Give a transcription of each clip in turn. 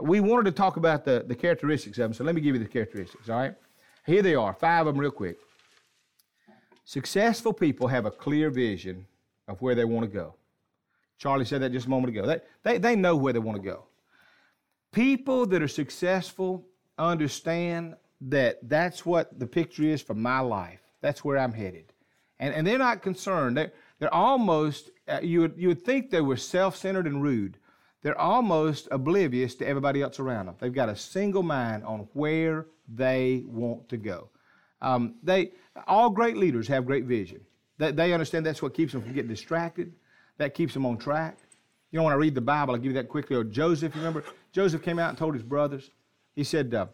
We wanted to talk about the, the characteristics of them, so let me give you the characteristics, all right? Here they are, five of them, real quick. Successful people have a clear vision of where they want to go. Charlie said that just a moment ago. They, they, they know where they want to go. People that are successful understand that that's what the picture is for my life. That's where I'm headed. And, and they're not concerned. They're, they're almost, uh, you, would, you would think they were self centered and rude. They're almost oblivious to everybody else around them. They've got a single mind on where they want to go. Um, they, all great leaders have great vision. They, they understand that's what keeps them from getting distracted. That keeps them on track. You know, when I read the Bible, I'll give you that quickly. Or Joseph, remember? Joseph came out and told his brothers. He said, uh,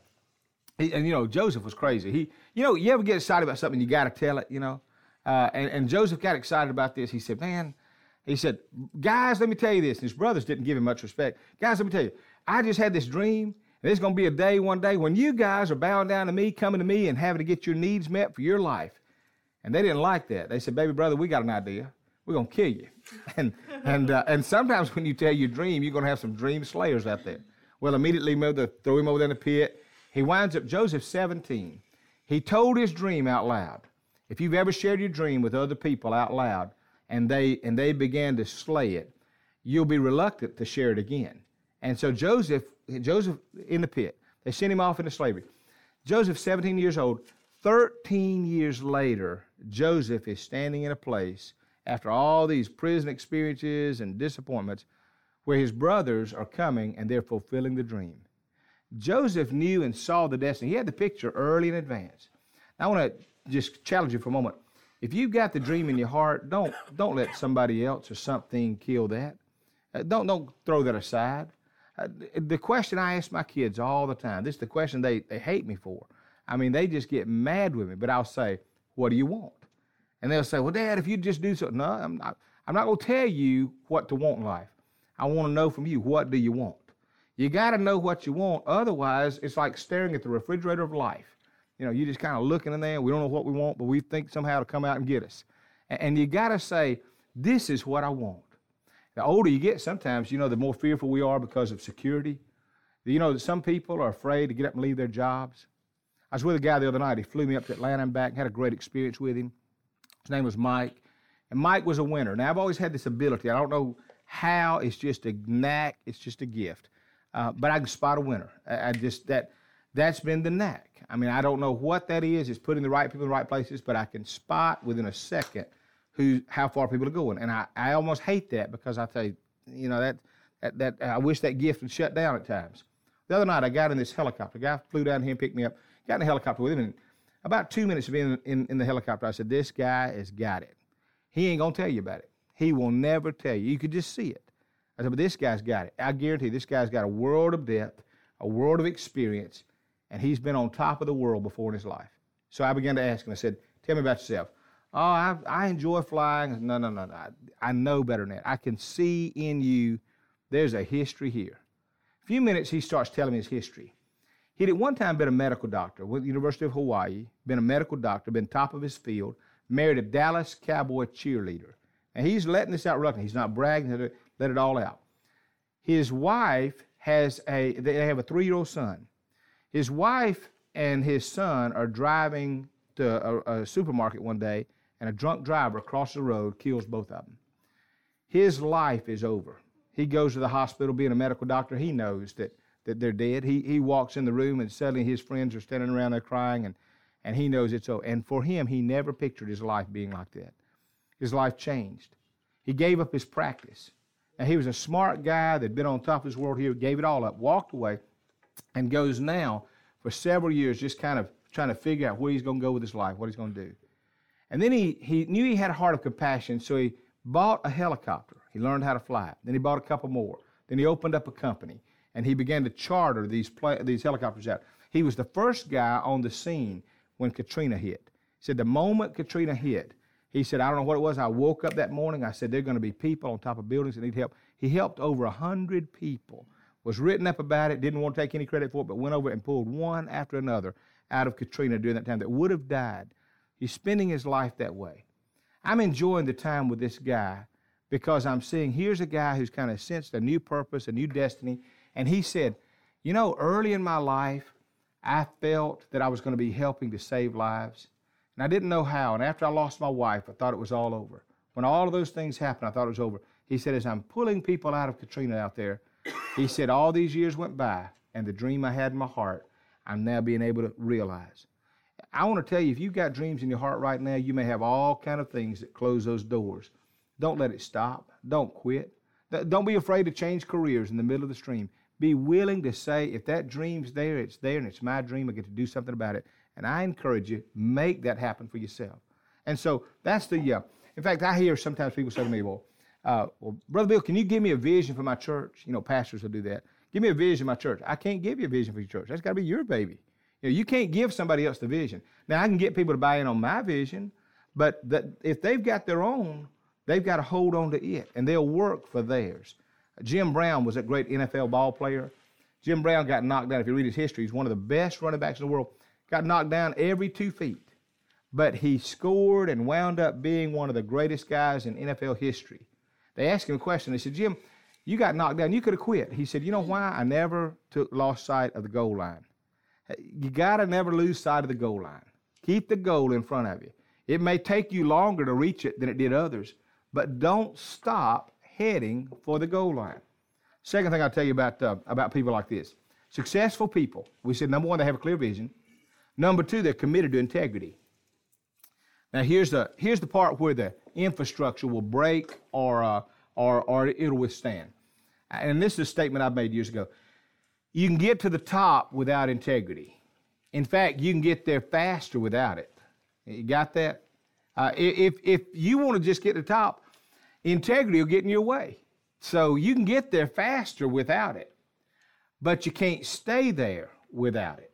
he, and you know, Joseph was crazy. He, you know, you ever get excited about something, you got to tell it, you know? Uh, and, and Joseph got excited about this. He said, man, he said, guys, let me tell you this. His brothers didn't give him much respect. Guys, let me tell you, I just had this dream. And there's going to be a day one day when you guys are bowing down to me, coming to me, and having to get your needs met for your life. And they didn't like that. They said, baby brother, we got an idea. We're going to kill you. And, and, uh, and sometimes when you tell your dream, you're going to have some dream slayers out there. Well, immediately throw him over in the pit. He winds up, Joseph 17. He told his dream out loud. If you've ever shared your dream with other people out loud and they, and they began to slay it, you'll be reluctant to share it again. And so Joseph, Joseph in the pit, they sent him off into slavery. Joseph, 17 years old, 13 years later, Joseph is standing in a place after all these prison experiences and disappointments where his brothers are coming and they're fulfilling the dream. Joseph knew and saw the destiny. He had the picture early in advance. I want to just challenge you for a moment. If you've got the dream in your heart, don't, don't let somebody else or something kill that. Uh, don't, don't throw that aside. Uh, the question I ask my kids all the time, this is the question they, they hate me for. I mean, they just get mad with me, but I'll say, What do you want? And they'll say, Well, Dad, if you just do something, no, I'm not, I'm not going to tell you what to want in life. I want to know from you, what do you want? You got to know what you want. Otherwise, it's like staring at the refrigerator of life. You know, you're just kind of looking in there. We don't know what we want, but we think somehow to come out and get us. And, and you got to say, This is what I want. The older you get, sometimes, you know, the more fearful we are because of security. You know that some people are afraid to get up and leave their jobs. I was with a guy the other night. He flew me up to Atlanta and back, had a great experience with him. His name was Mike. And Mike was a winner. Now, I've always had this ability. I don't know how, it's just a knack, it's just a gift. Uh, but I can spot a winner. I, I, just, that, that's been the knack. I mean, I don't know what that is. It's putting the right people in the right places, but I can spot within a second who, how far people are going. And I, I almost hate that because I say, you you know, that, that, that I wish that gift would shut down at times. The other night, I got in this helicopter. A guy flew down here and picked me up. Got in the helicopter with him, and about two minutes of being in, in, in the helicopter, I said, This guy has got it. He ain't to tell you about it. He will never tell you. You could just see it. I said, But this guy's got it. I guarantee you, this guy's got a world of depth, a world of experience, and he's been on top of the world before in his life. So I began to ask him, I said, Tell me about yourself. Oh, I, I enjoy flying. No, no, no, no. I, I know better than that. I can see in you there's a history here. A few minutes, he starts telling me his history. He'd at one time been a medical doctor with the University of Hawaii, been a medical doctor, been top of his field, married a Dallas Cowboy cheerleader. And he's letting this out reluctantly. He's not bragging, let it all out. His wife has a, they have a three year old son. His wife and his son are driving to a, a supermarket one day, and a drunk driver across the road kills both of them. His life is over. He goes to the hospital being a medical doctor. He knows that that they're dead. He, he walks in the room and suddenly his friends are standing around there crying and, and he knows it's over. And for him, he never pictured his life being like that. His life changed. He gave up his practice. And he was a smart guy that'd been on top of his world here, gave it all up, walked away, and goes now for several years just kind of trying to figure out where he's going to go with his life, what he's going to do. And then he, he knew he had a heart of compassion, so he bought a helicopter. He learned how to fly it. Then he bought a couple more. Then he opened up a company and he began to charter these, these helicopters out. He was the first guy on the scene when Katrina hit. He said, the moment Katrina hit, he said, I don't know what it was. I woke up that morning. I said, there are going to be people on top of buildings that need help. He helped over 100 people, was written up about it, didn't want to take any credit for it, but went over and pulled one after another out of Katrina during that time that would have died. He's spending his life that way. I'm enjoying the time with this guy because I'm seeing here's a guy who's kind of sensed a new purpose, a new destiny. And he said, You know, early in my life, I felt that I was going to be helping to save lives, and I didn't know how. And after I lost my wife, I thought it was all over. When all of those things happened, I thought it was over. He said, as I'm pulling people out of Katrina out there, he said, all these years went by, and the dream I had in my heart, I'm now being able to realize. I want to tell you, if you've got dreams in your heart right now, you may have all kind of things that close those doors. Don't let it stop. Don't quit. Don't be afraid to change careers in the middle of the stream. Be willing to say, if that dream's there, it's there, and it's my dream. I get to do something about it. And I encourage you, make that happen for yourself. And so that's the. Uh, in fact, I hear sometimes people say to me, "Well, uh, well, brother Bill, can you give me a vision for my church?" You know, pastors will do that. Give me a vision of my church. I can't give you a vision for your church. That's got to be your baby. You, know, you can't give somebody else the vision. Now, I can get people to buy in on my vision, but if they've got their own, they've got to hold on to it, and they'll work for theirs. Jim Brown was a great NFL ball player. Jim Brown got knocked down. If you read his history, he's one of the best running backs in the world. Got knocked down every two feet. But he scored and wound up being one of the greatest guys in NFL history. They asked him a question. They said, Jim, you got knocked down. You could have quit. He said, You know why? I never took lost sight of the goal line. You got to never lose sight of the goal line. Keep the goal in front of you. It may take you longer to reach it than it did others, but don't stop heading for the goal line. Second thing I'll tell you about, uh, about people like this successful people. We said number one, they have a clear vision. Number two, they're committed to integrity. Now, here's the, here's the part where the infrastructure will break or, uh, or, or it'll withstand. And this is a statement I made years ago. You can get to the top without integrity. In fact, you can get there faster without it. You got that? Uh, if, if you want to just get to the top, integrity will get in your way. So you can get there faster without it, but you can't stay there without it.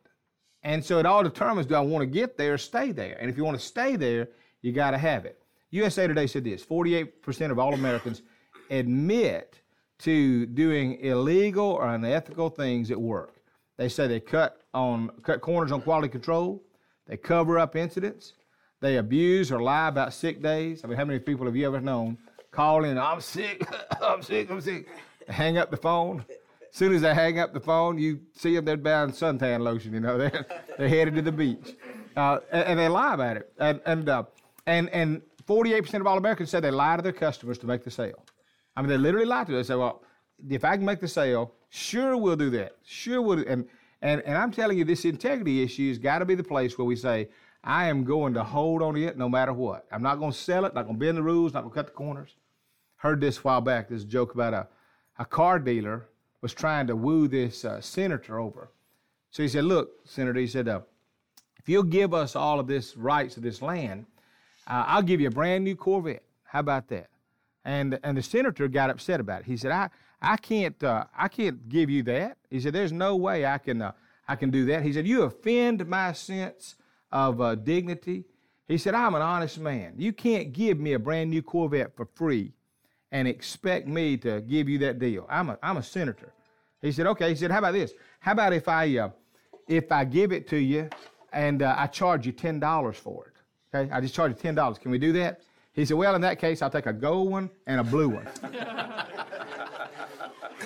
And so it all determines do I want to get there or stay there? And if you want to stay there, you got to have it. USA Today said this 48% of all Americans admit to doing illegal or unethical things at work. They say they cut on cut corners on quality control, they cover up incidents, they abuse or lie about sick days. I mean, how many people have you ever known call in, I'm sick, I'm sick, I'm sick, hang up the phone? Soon as they hang up the phone, you see them, they're buying suntan lotion, you know, they're, they're headed to the beach. Uh, and, and, they lie about it. And, and, uh, and, and 48% of all Americans say they lie to their customers to make the sale. I mean, they literally lie to them. They say, well, if I can make the sale, sure we'll do that. Sure we'll and, and, and I'm telling you, this integrity issue has got to be the place where we say, I am going to hold on to it no matter what. I'm not going to sell it, not going to bend the rules, not going to cut the corners. Heard this a while back, this joke about a, a car dealer was trying to woo this uh, senator over. So he said, Look, Senator, he said, uh, if you'll give us all of this rights of this land, uh, I'll give you a brand new Corvette. How about that? And, and the senator got upset about it. He said, I, I, can't, uh, I can't give you that. He said, There's no way I can, uh, I can do that. He said, You offend my sense of uh, dignity. He said, I'm an honest man. You can't give me a brand new Corvette for free and expect me to give you that deal. I'm a, I'm a senator. He said, okay. He said, how about this? How about if I, uh, if I give it to you and uh, I charge you $10 for it? Okay, I just charge you $10. Can we do that? He said, well, in that case, I'll take a gold one and a blue one.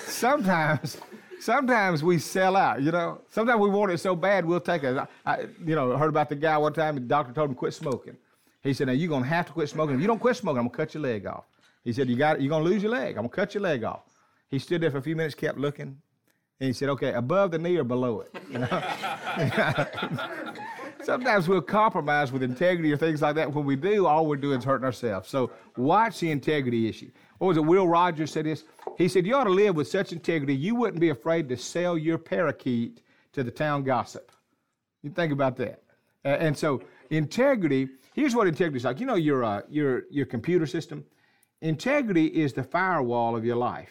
sometimes, sometimes we sell out, you know. Sometimes we want it so bad, we'll take it. I, you know, heard about the guy one time, the doctor told him quit smoking. He said, now you're going to have to quit smoking. If you don't quit smoking, I'm going to cut your leg off. He said, you got, you're going to lose your leg. I'm going to cut your leg off. He stood there for a few minutes, kept looking, and he said, okay, above the knee or below it? Sometimes we'll compromise with integrity or things like that. When we do, all we're doing is hurting ourselves. So watch the integrity issue. What was it? Will Rogers said this. He said, You ought to live with such integrity, you wouldn't be afraid to sell your parakeet to the town gossip. You think about that. Uh, and so, integrity, here's what integrity is like. You know your, uh, your, your computer system? Integrity is the firewall of your life.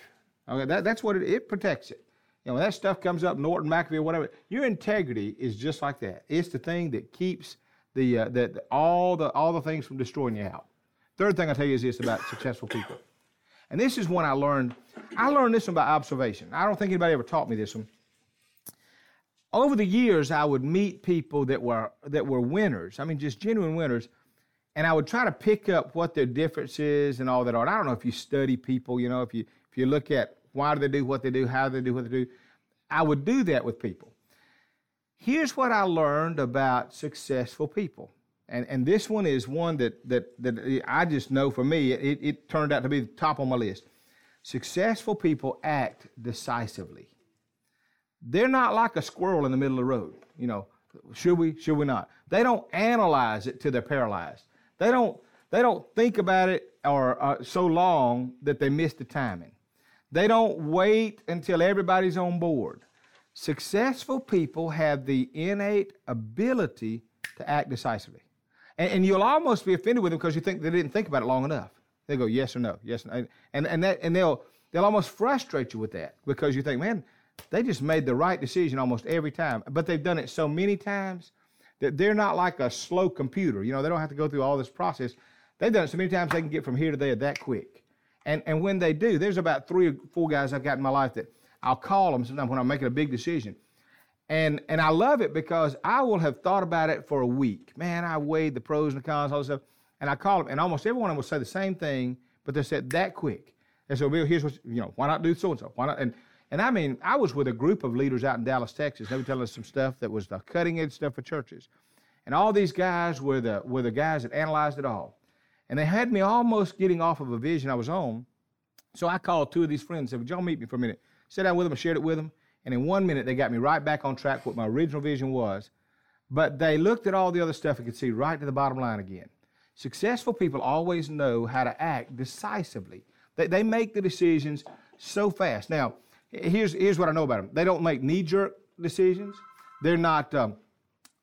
Okay, that, that's what it, it protects it. You know, when that stuff comes up, Norton, McAfee, whatever, your integrity is just like that. It's the thing that keeps the, uh, the, all, the, all the things from destroying you out. Third thing I tell you is this about successful people. And this is one I learned. I learned this one by observation. I don't think anybody ever taught me this one. Over the years, I would meet people that were that were winners. I mean, just genuine winners and I would try to pick up what their differences and all that are. I don't know if you study people, you know, if you if you look at why do they do what they do, how do they do what they do. I would do that with people. Here's what I learned about successful people. And, and this one is one that, that, that I just know for me, it, it turned out to be the top on my list. Successful people act decisively. They're not like a squirrel in the middle of the road. You know, should we, should we not? They don't analyze it till they're paralyzed. They don't, they don't think about it or uh, so long that they miss the timing. They don't wait until everybody's on board. Successful people have the innate ability to act decisively. And, and you'll almost be offended with them because you think they didn't think about it long enough. They go yes or no, yes, no. and and that, and they'll they'll almost frustrate you with that because you think, man, they just made the right decision almost every time, but they've done it so many times they're not like a slow computer. You know, they don't have to go through all this process. They've done it so many times they can get from here to there that quick. And and when they do, there's about three or four guys I've got in my life that I'll call them sometimes when I'm making a big decision. And and I love it because I will have thought about it for a week. Man, I weighed the pros and the cons, all this stuff. And I call them, and almost everyone will say the same thing, but they said that quick. And so, Bill, here's what you know. Why not do so and so? Why not? And and I mean, I was with a group of leaders out in Dallas, Texas. They were telling us some stuff that was the cutting edge stuff for churches. And all these guys were the were the guys that analyzed it all. And they had me almost getting off of a vision I was on. So I called two of these friends and said, Would y'all meet me for a minute? Sat down with them, I shared it with them. And in one minute, they got me right back on track what my original vision was. But they looked at all the other stuff and could see right to the bottom line again. Successful people always know how to act decisively. They, they make the decisions so fast. Now, here's, here's what I know about them. They don't make knee-jerk decisions. They're not, um,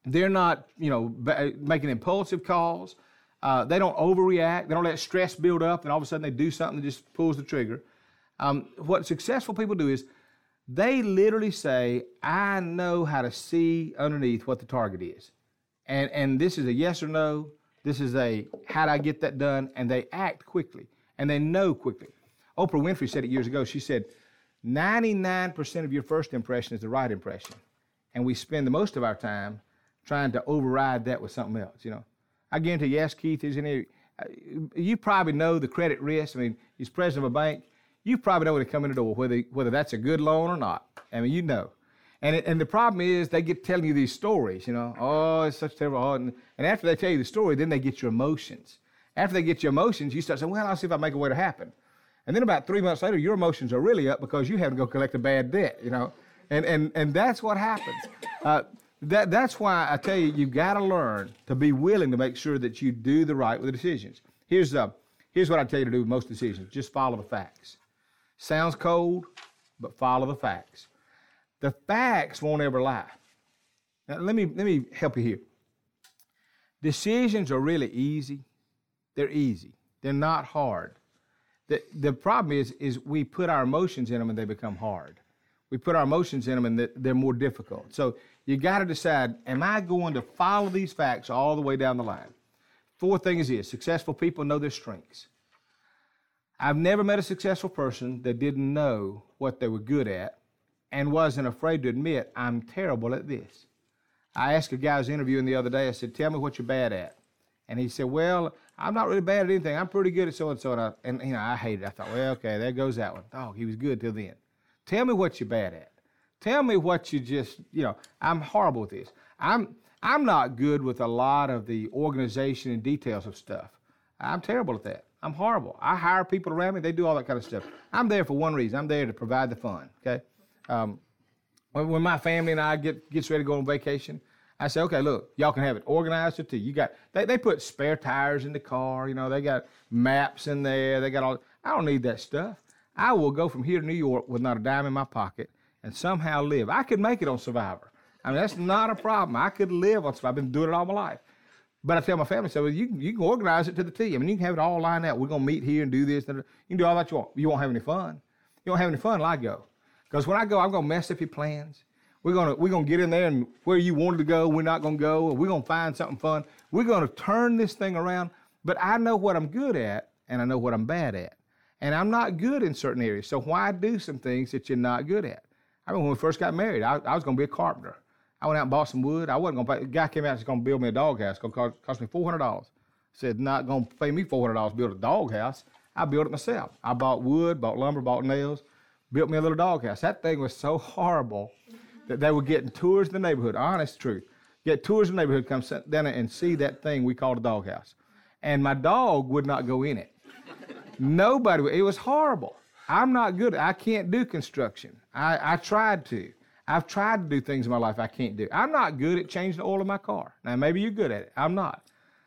they're not, you know, making impulsive calls. Uh, they don't overreact. They don't let stress build up, and all of a sudden they do something that just pulls the trigger. Um, what successful people do is they literally say, I know how to see underneath what the target is. And, and this is a yes or no. This is a how do I get that done? And they act quickly and they know quickly. Oprah Winfrey said it years ago. She said, 99% of your first impression is the right impression. And we spend the most of our time trying to override that with something else, you know. I guarantee, yes, Keith is here. Uh, you probably know the credit risk. I mean, he's president of a bank you probably know when they come in the door whether whether that's a good loan or not. I mean, you know. And and the problem is they get telling you these stories, you know. Oh, it's such terrible. And, and after they tell you the story, then they get your emotions. After they get your emotions, you start saying, "Well, I'll see if I make a way to happen." And then about three months later, your emotions are really up because you have to go collect a bad debt, you know. And and and that's what happens. Uh, that that's why I tell you, you have got to learn to be willing to make sure that you do the right with the decisions. Here's uh, here's what I tell you to do with most decisions: just follow the facts. Sounds cold, but follow the facts. The facts won't ever lie. Now, let me, let me help you here. Decisions are really easy. They're easy. They're not hard. The, the problem is, is we put our emotions in them and they become hard. We put our emotions in them and they're more difficult. So you got to decide, am I going to follow these facts all the way down the line? Fourth thing is successful people know their strengths. I've never met a successful person that didn't know what they were good at and wasn't afraid to admit, I'm terrible at this. I asked a guy I was interviewing the other day, I said, Tell me what you're bad at. And he said, Well, I'm not really bad at anything. I'm pretty good at so and so. And, and you know, I hated it. I thought, Well, okay, there goes that one. Oh, he was good till then. Tell me what you're bad at. Tell me what you just, you know, I'm horrible with this. I'm I'm not good with a lot of the organization and details of stuff. I'm terrible at that. I'm horrible. I hire people around me. They do all that kind of stuff. I'm there for one reason. I'm there to provide the fun. Okay. Um, when, when, my family and I get gets ready to go on vacation, I say, okay, look, y'all can have it organized to you. Got they, they put spare tires in the car. You know, they got maps in there. They got all. I don't need that stuff. I will go from here to New York with not a dime in my pocket and somehow live. I could make it on Survivor. I mean, that's not a problem. I could live on Survivor. I've been doing it all my life. But I tell my family, so well, you, you can organize it to the T. I mean, you can have it all lined out. We're going to meet here and do this. And you can do all that you want. You won't have any fun. You won't have any fun I go. Because when I go, I'm going to mess up your plans. We're to we're gonna get in there and where you wanted to go, we're not to go. We're to find something fun. We're to turn this thing around. But I know what I'm good at and I know what I'm bad at. And I'm not good in certain areas. So why do some things that you're not good at? I mean, when we first got married, I, I was to be a carpenter. I went out and bought some wood. I wasn't gonna pay. The guy came out and was gonna build me a doghouse. Gonna cost, cost me four hundred dollars. Said not gonna pay me four hundred dollars to build a doghouse. I built it myself. I bought wood, bought lumber, bought nails, built me a little doghouse. That thing was so horrible that they were getting tours of the neighborhood. Honest truth. Get tours of the neighborhood, come sit down and see that thing we called a doghouse. And my dog would not go in it. Nobody, it was horrible. I'm not good. I can't do construction. I, I tried to. I've tried to do things in my life I can't do. I'm not good at changing the oil in my car. Now, maybe you're good at it. I'm not.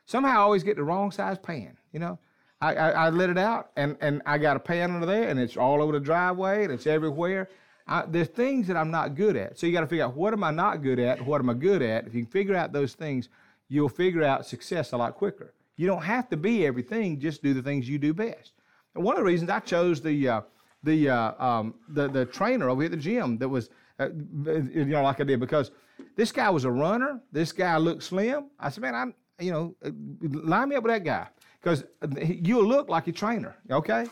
Somehow I always get the wrong size pan, you know. I, I, I let it out, and, and I got a pan under there, and it's all over the driveway, and it's everywhere. I, there's things that I'm not good at. So you got to figure out what am I not good at, what am I good at. If you can figure out those things, you'll figure out success a lot quicker. You don't have to be everything; just do the things you do best. And one of the reasons I chose the uh, the, uh, um, the the trainer over here at the gym that was uh, you know like I did because this guy was a runner. This guy looked slim. I said, man, I you know line me up with that guy because you'll look like a trainer. Okay.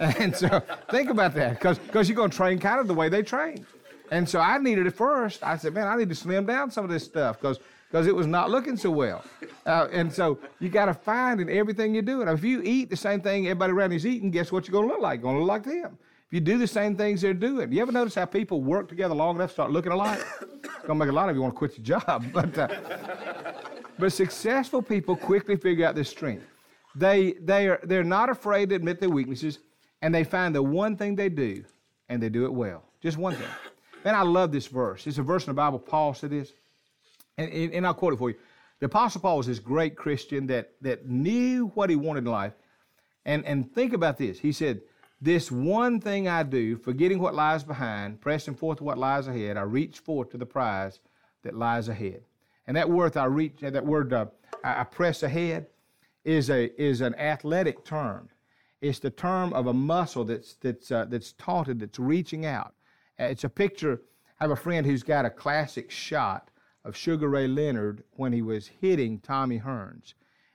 And so think about that because you're going to train kind of the way they train. And so I needed it first. I said, man, I need to slim down some of this stuff because because it was not looking so well. Uh, and so you got to find in everything you do. And if you eat the same thing everybody around you's eating, guess what you're going to look like? Going to look like them. If you do the same things they're doing, you ever notice how people work together long enough start looking alike? It's going to make a lot of you want to quit your job. But, uh, but successful people quickly figure out their strength. They, they are, they're not afraid to admit their weaknesses, and they find the one thing they do, and they do it well. Just one thing. Man, I love this verse. It's a verse in the Bible. Paul said this, and, and I'll quote it for you. The Apostle Paul was this great Christian that, that knew what he wanted in life. And, and think about this. He said, This one thing I do, forgetting what lies behind, pressing forth what lies ahead, I reach forth to the prize that lies ahead. And that word I reach, that word uh, I press ahead, is, a, is an athletic term. It's the term of a muscle that's, that's, uh, that's taunted, that's reaching out. Uh, it's a picture. I have a friend who's got a classic shot of Sugar Ray Leonard when he was hitting Tommy Hearns.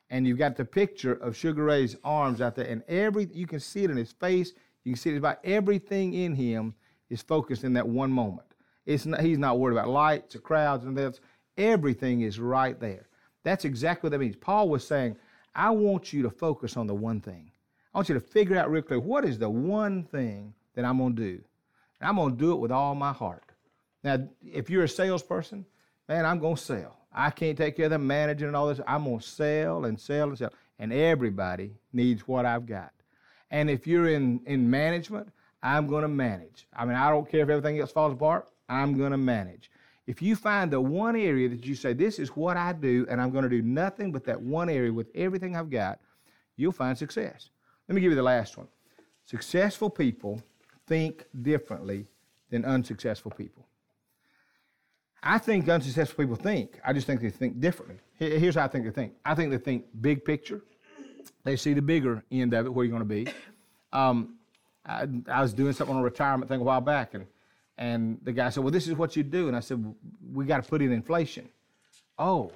And you've got the picture of Sugar Ray's arms out there, and every you can see it in his face. You can see it about everything in him is focused in that one moment. It's not, he's not worried about lights or crowds and else. Everything is right there. That's exactly what that means. Paul was saying, I want you to focus on the one thing. I want you to figure out real clear what is the one thing that I'm going to do. And I'm going to do it with all my heart. Now, if you're a salesperson, man, I'm going to sell. I can't take care of the managing and all this. I'm going to sell and sell and sell. And everybody needs what I've got. And if you're in, in management, I'm going to manage. I mean, I don't care if everything else falls apart, I'm going to manage. If you find the one area that you say, this is what I do, and I'm going to do nothing but that one area with everything I've got, you'll find success. Let me give you the last one. Successful people think differently than unsuccessful people. I think unsuccessful people think. I just think they think differently. Here's how I think they think. I think they think big picture. They see the bigger end of it, where you're going to be. Um, I, I, was doing something on a retirement thing a while back, and and the guy said, "Well, this is what you do," and I said, "We got to put in inflation." Oh,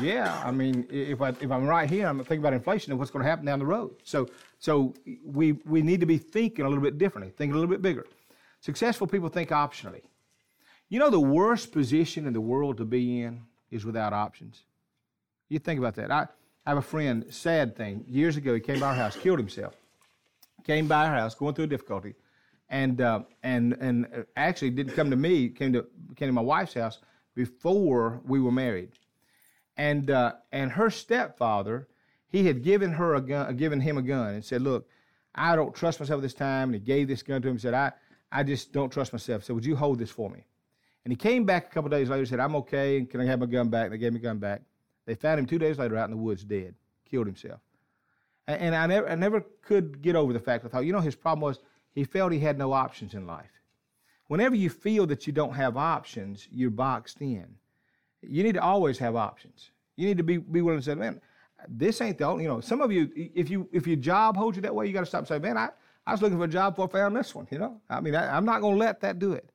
yeah. I mean, if I if I'm right here, I'm thinking about inflation and what's going to happen down the road. So so we we need to be thinking a little bit differently, thinking a little bit bigger. Successful people think optionally. You know, the worst position in the world to be in is without options. You think about that. I, I have a friend, sad thing. Years ago, he came by our house, killed himself. Came by our house, going through a difficulty, and uh, and and actually didn't come to me. Came to came to my wife's house before we were married, and uh, and her stepfather, he had given her a gun, given him a gun, and said, "Look, I don't trust myself this time." And he gave this gun to him. and Said, "I I just don't trust myself. So would you hold this for me?" And he came back a couple days later and said, I'm okay, and can I have my gun back? And They gave me gun back. They found him two days later out in the woods dead, killed himself. And, and I, never, I never could get over the fact, I thought, you know, his problem was he felt he had no options in life. Whenever you feel that you don't have options, you're boxed in. You need to always have options. You need to be, be willing to say, man, this ain't the only, you know, some of you, if you if your job holds you that way, you got to stop and say, man, I, I was looking for a job before I found this one, you know? I mean, I, I'm not going to let that do it.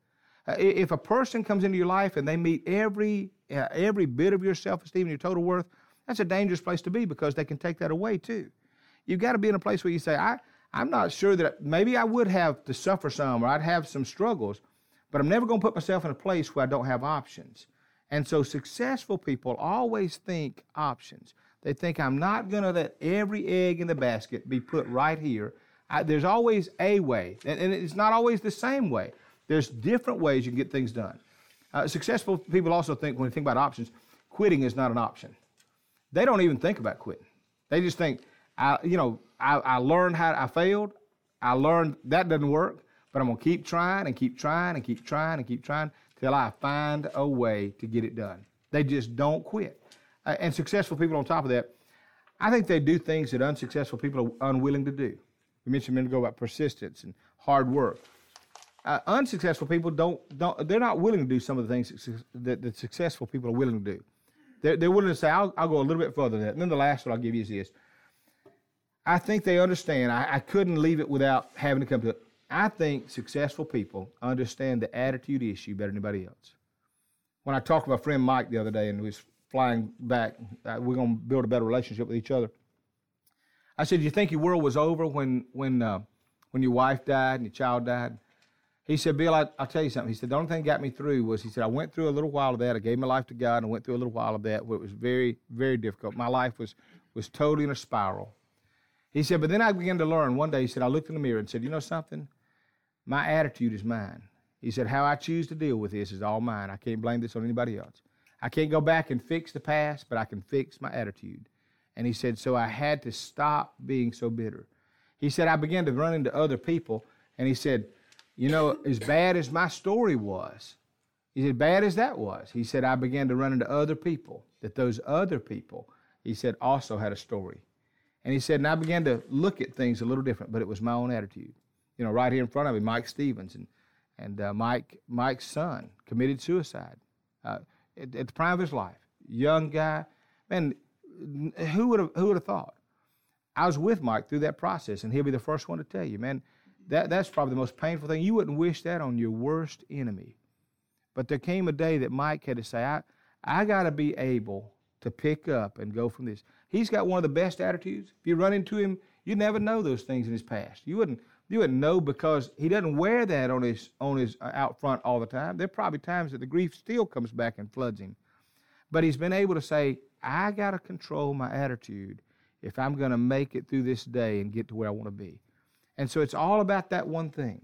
Uh, if a person comes into your life and they meet every uh, every bit of your self-esteem and your total worth, that's a dangerous place to be because they can take that away too. You've got to be in a place where you say, I, I'm not sure that maybe I would have to suffer some or I'd have some struggles, but I'm never going to put myself in a place where I don't have options. And so successful people always think options. They think I'm not going to let every egg in the basket be put right here. I, there's always a way, and, and, it's not always the same way. There's different ways you can get things done. Uh, successful people also think, when they think about options, quitting is not an option. They don't even think about quitting. They just think, I, you know, I, I learned how I failed. I learned that doesn't work, but I'm gonna keep trying and keep trying and keep trying and keep trying till I find a way to get it done. They just don't quit. Uh, and successful people, on top of that, I think they do things that unsuccessful people are unwilling to do. We mentioned a minute ago about persistence and hard work. Uh, unsuccessful people don't, don't, they're not willing to do some of the things that, that successful people are willing to do. They're, they're willing to say, I'll, I'll, go a little bit further than that. And then the last one I'll give you is this. I think they understand. I, I couldn't leave it without having to come to. I think successful people understand the attitude issue better than anybody else. When I talked to my friend Mike the other day and he was flying back, uh, we're going to build a better relationship with each other. I said, Do "You think your world was over when when uh, when your wife died and your child died?" He said, "Bill, I, will tell you something." He said, "The only thing that got me through was," he said, "I went through a little while of that. I gave my life to God, and went through a little while of that where it was very, very difficult. My life was was totally in a spiral." He said, "But then I began to learn. One day, he said, I looked in the mirror and said, "You know something? My attitude is mine." He said, "How I choose to deal with this is all mine. I can't blame this on anybody else. I can't go back and fix the past, but I can fix my attitude." And he said, So I had to stop being so bitter. He said, I began to run into other people, and he said, You know, as bad as my story was, he said, bad as that was, he said, I began to run into other people, that those other people, he said, also had a story. And he said, and I began to look at things a little different, but it was my own attitude. You know, right here in front of me, Mike Stevens and, and uh, Mike, Mike's son committed suicide uh, at, at the prime of his life. Young guy. Man, who would have who would have thought? I was with Mike through that process, and he'll be the first one to tell you, man, that, that's probably the most painful thing. You wouldn't wish that on your worst enemy. But there came a day that Mike had to say, I, I got to be able to pick up and go from this. He's got one of the best attitudes. If you run into him, you never know those things in his past. You wouldn't you wouldn't know because he doesn't wear that on his on his uh, out front all the time. There are probably times that the grief still comes back and floods him. But he's been able to say, I got to control my attitude if I'm going to make it through this day and get to where I want to be. And so it's all about that one thing.